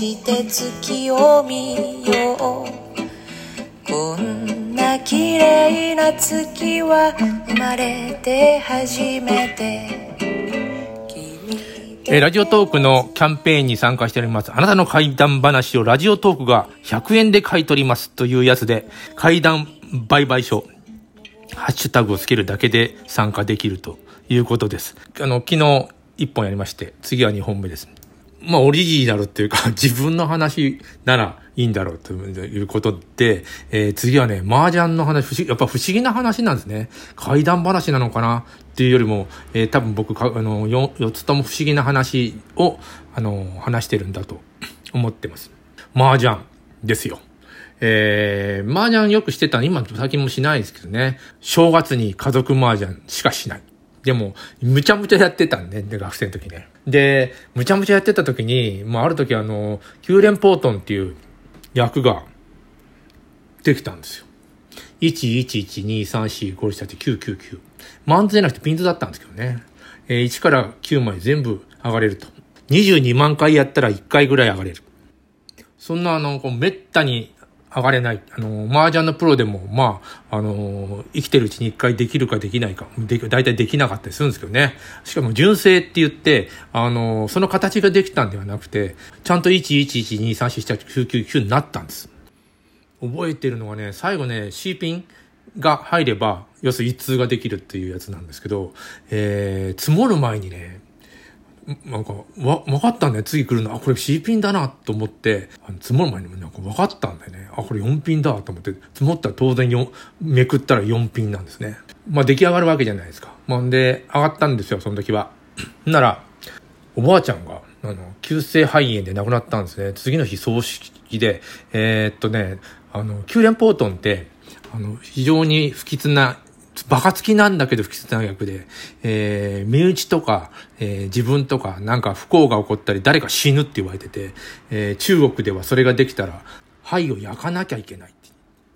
して月を見ようこんな綺麗な月は生まれて初めてえーラジオトークのキャンペーンに参加しております。あなたの怪談話をラジオトークが100円で買い取りますというやつで、怪談売買書、ハッシュタグをつけるだけで参加できるということです。あの、昨日1本やりまして、次は2本目です。まあ、オリジナルっていうか、自分の話ならいいんだろうということで、えー次はね、麻雀の話、不思議やっぱ不思議な話なんですね。怪談話なのかなっていうよりも、えー多分僕か、あの、よ4つとも不思議な話を、あの、話してるんだと 思ってます。麻雀ですよ。えー、麻雀よくしてたの、今最近もしないですけどね。正月に家族麻雀しかしない。でも、むちゃむちゃやってたんで、で学生の時ね。で、むちゃむちゃやってた時に、まあ、ある時あの、九連ポートンっていう役ができたんですよ。1112345678999。マンズじゃなくてピンズだったんですけどね。えー1から9まで全部上がれると。22万回やったら1回ぐらい上がれる。そんなあの、こうめったに上がれない。あの、麻雀のプロでも、まあ、あの、生きてるうちに一回できるかできないか、で大体できなかったりするんですけどね。しかも純正って言って、あの、その形ができたんではなくて、ちゃんと111234799になったんです。覚えてるのがね、最後ね、C ピンが入れば、要するに一通ができるっていうやつなんですけど、えー、積もる前にね、なんか、わ、分かったんだよ。次来るの。あ、これ C ピンだなと思って、あの積もる前にもなんか分かったんだよね。あ、これ4ピンだと思って、積もったら当然4、めくったら4ピンなんですね。まあ出来上がるわけじゃないですか。まあんで、上がったんですよ、その時は。なら、おばあちゃんが、あの、急性肺炎で亡くなったんですね。次の日葬式で、えーっとね、あの、九連ポートンって、あの、非常に不吉な、バカつきなんだけど不吉な役で、えー、身内とか、えー自分とか、なんか不幸が起こったり、誰か死ぬって言われてて、えー中国ではそれができたら、灰を焼かなきゃいけない。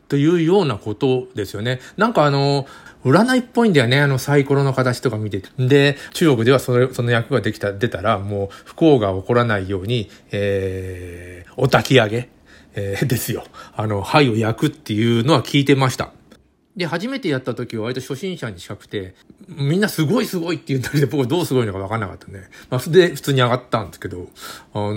というようなことですよね。なんかあの、占いっぽいんだよね。あのサイコロの形とか見てて。で、中国ではそれ、その役ができた、出たら、もう不幸が起こらないように、えー、お焚き上げ、えーですよ。あの、灰を焼くっていうのは聞いてました。で、初めてやった時は割と初心者に近くて、みんなすごいすごいって言ったりで僕どうすごいのか分かんなかったね。まあ、で、普通に上がったんですけど、あの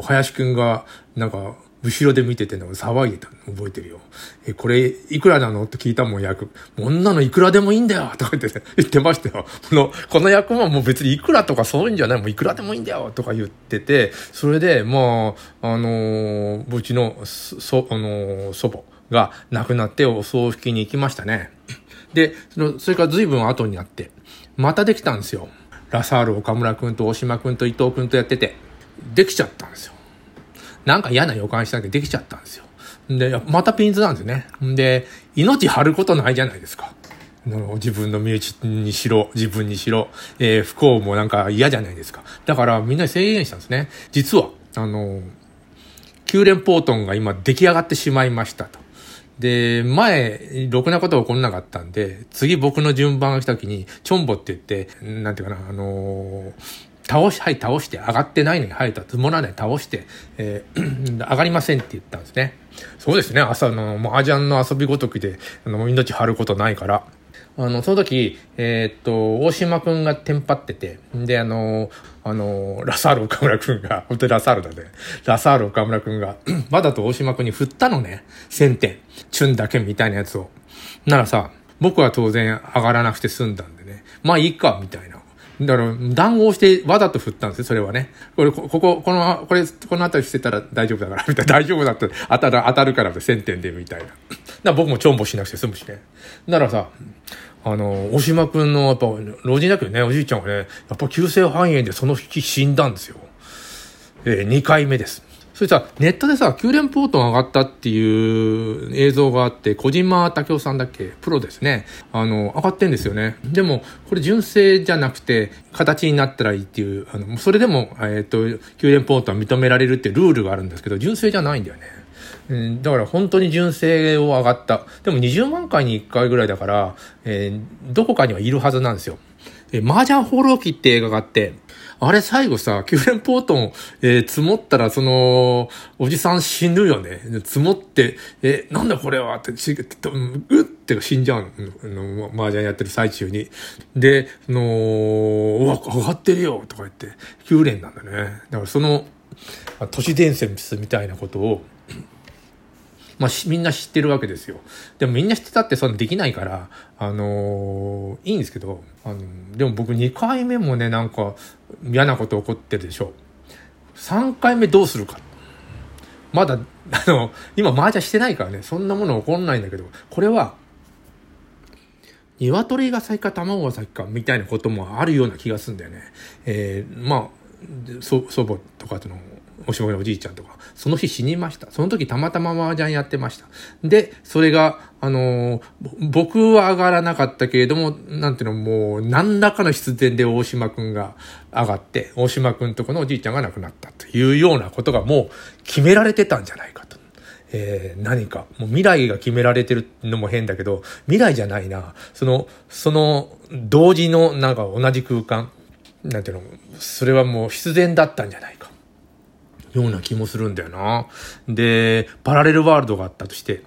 ー林くんが、なんか、後ろで見てて、なんか騒いでたの覚えてるよ。え、これ、いくらなの？って聞いたもん、役。こんなのいくらでもいいんだよとか言って、ね、言ってましたよ。この、この役はもう別にいくらとかそういうんじゃない、もういくらでもいいんだよとか言ってて、それで、まあ、あのーうちの、そ、あのー祖母が亡くなってお葬式に行きましたね。で、その、それから随分後になって、またできたんですよ。ラサール岡村くんと大島くんと伊藤くんとやってて、できちゃったんですよ。なんか嫌な予感したけどできちゃったんですよ。で、またピンズなんですね。で、命張ることないじゃないですか。自分の身内にしろ、自分にしろ、えー不幸もなんか嫌じゃないですか。だからみんな制限したんですね。実は、あの、九連ポートンが今出来上がってしまいましたと。で、前、ろくなこと起こんなかったんで、次僕の順番が来た時に、チョンボって言って、なんていうかな、あのー倒し、はい、倒して、上がってないのに、はい、つもらない、倒して、えー 上がりませんって言ったんですね。そうですね、朝の、麻雀の遊びごときで、あの、命張ることないから。あの、その時、えーっと、大島くんがテンパってて、で、あの、あの、ラサール岡村くんが、本当にラサールだね。ラサール岡村くんが、わざと大島くんに振ったのね。1000点。チュンだけみたいなやつを。ならさ、僕は当然上がらなくて済んだんでね。まあいいか、みたいな。だから、談合してわざと振ったんですよ、それはね。これ、こここ、の、これ、この辺りしてたら大丈夫だから、みたいな。大丈夫だったら当たる、当たるから、1000点で、みたいな。だから僕もチョンボしなくて済むしね。だからさ、あの、大島くんの、やっぱ、老人だけどね、おじいちゃんがね、やっぱ急性肺炎でその日死んだんですよ。えー、2回目です。それさ、ネットでさ、九連ポートン上がったっていう映像があって、小島武夫さんだっけ？プロですね。あの、上がってんですよね。でも、これ純正じゃなくて、形になったらいいっていう、あの、それでも、えっ、と、九連ポートは認められるっていうルールがあるんですけど、純正じゃないんだよね。だから本当に純正を上がった。でも20万回に1回ぐらいだから、えーどこかにはいるはずなんですよ。えー、麻雀放浪記って映画があって、あれ最後さ、キューレンポートン、えー、積もったら、その、おじさん死ぬよね。積もって、えー、なんだこれはって、うって死んじゃうの、麻雀やってる最中に。で、その、うわ、上がってるよとか言って、キューレンなんだね。だからその、都市伝説みたいなことを、まあ、みんな知ってるわけですよ。でもみんな知ってたってそんなできないから、あのー、いいんですけど、あのでも僕2回目もね、なんか嫌なこと起こってるでしょ。3回目どうするか。まだ、あの、今麻雀してないからね、そんなもの起こんないんだけど、これは、鶏が先か卵が先かみたいなこともあるような気がするんだよね。えー、まあ、祖母とかとのおしぼりのおじいちゃんとか、その日死にました。その時たまたま麻雀やってました。で、それが、あのー、僕は上がらなかったけれども、なんていうの、もう、何らかの必然で大島くんが上がって、大島くんとこのおじいちゃんが亡くなったというようなことがもう決められてたんじゃないかと。えー、何か、もう未来が決められてるのも変だけど、未来じゃないな。その、その、同時の、なんか同じ空間、なんていうの、それはもう必然だったんじゃない。ような気もするんだよな。で、パラレルワールドがあったとして、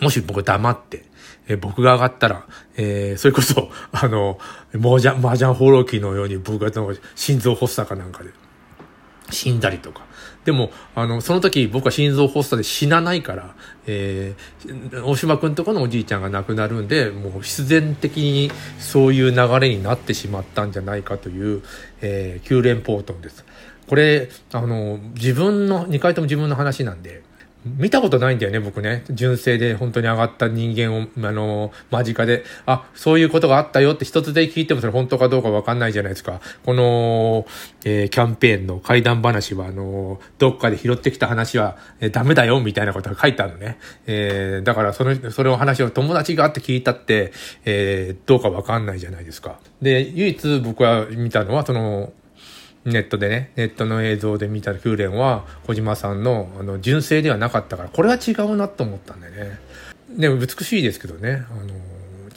もし僕黙って、え僕が上がったら、えー、それこそ、あの、麻雀、麻雀放浪記のように僕が心臓発作かなんかで死んだりとか。でも、あの、その時僕は心臓発作で死なないから、えー、大島くんとこのおじいちゃんが亡くなるんで、もう必然的にそういう流れになってしまったんじゃないかという、えー、9連ポートンです。これ、あの、自分の、2回とも自分の話なんで、見たことないんだよね、僕ね。純正で本当に上がった人間を、あの、間近で、あ、そういうことがあったよって一つで聞いてもそれ本当かどうかわかんないじゃないですか。この、えー、キャンペーンの怪談話は、あの、どっかで拾ってきた話は、えー、ダメだよ、みたいなことが書いてあるのね。えー、だからその、それを話を友達があって聞いたって、え、どうかわかんないじゃないですか。で、唯一僕は見たのは、その、ネットでね、ネットの映像で見た空連は、小島さんの、あの、純正ではなかったから、これは違うなと思ったんでね。でも美しいですけどね、あの、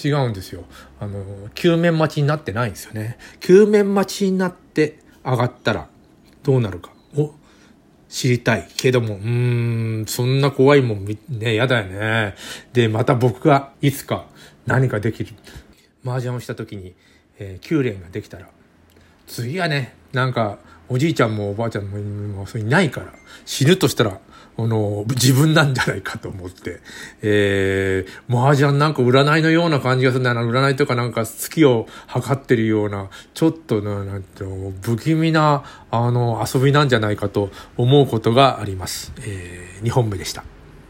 違うんですよ。あの、球面待ちになってないんですよね。球面待ちになって上がったら、どうなるか。お、知りたい。けども、うーん、そんな怖いもんね、やだよね。で、また僕がいつか何かできる。麻雀をした時に、えー、9連ができたら、次はね、なんか、おじいちゃんもおばあちゃんももういないから、死ぬとしたら、あの、自分なんじゃないかと思って、えー、麻雀なんか占いのような感じがするんだな、占いとかなんか月を測ってるような、ちょっとな、なんていうの不気味な、あの、遊びなんじゃないかと思うことがあります。えー、2本目でした。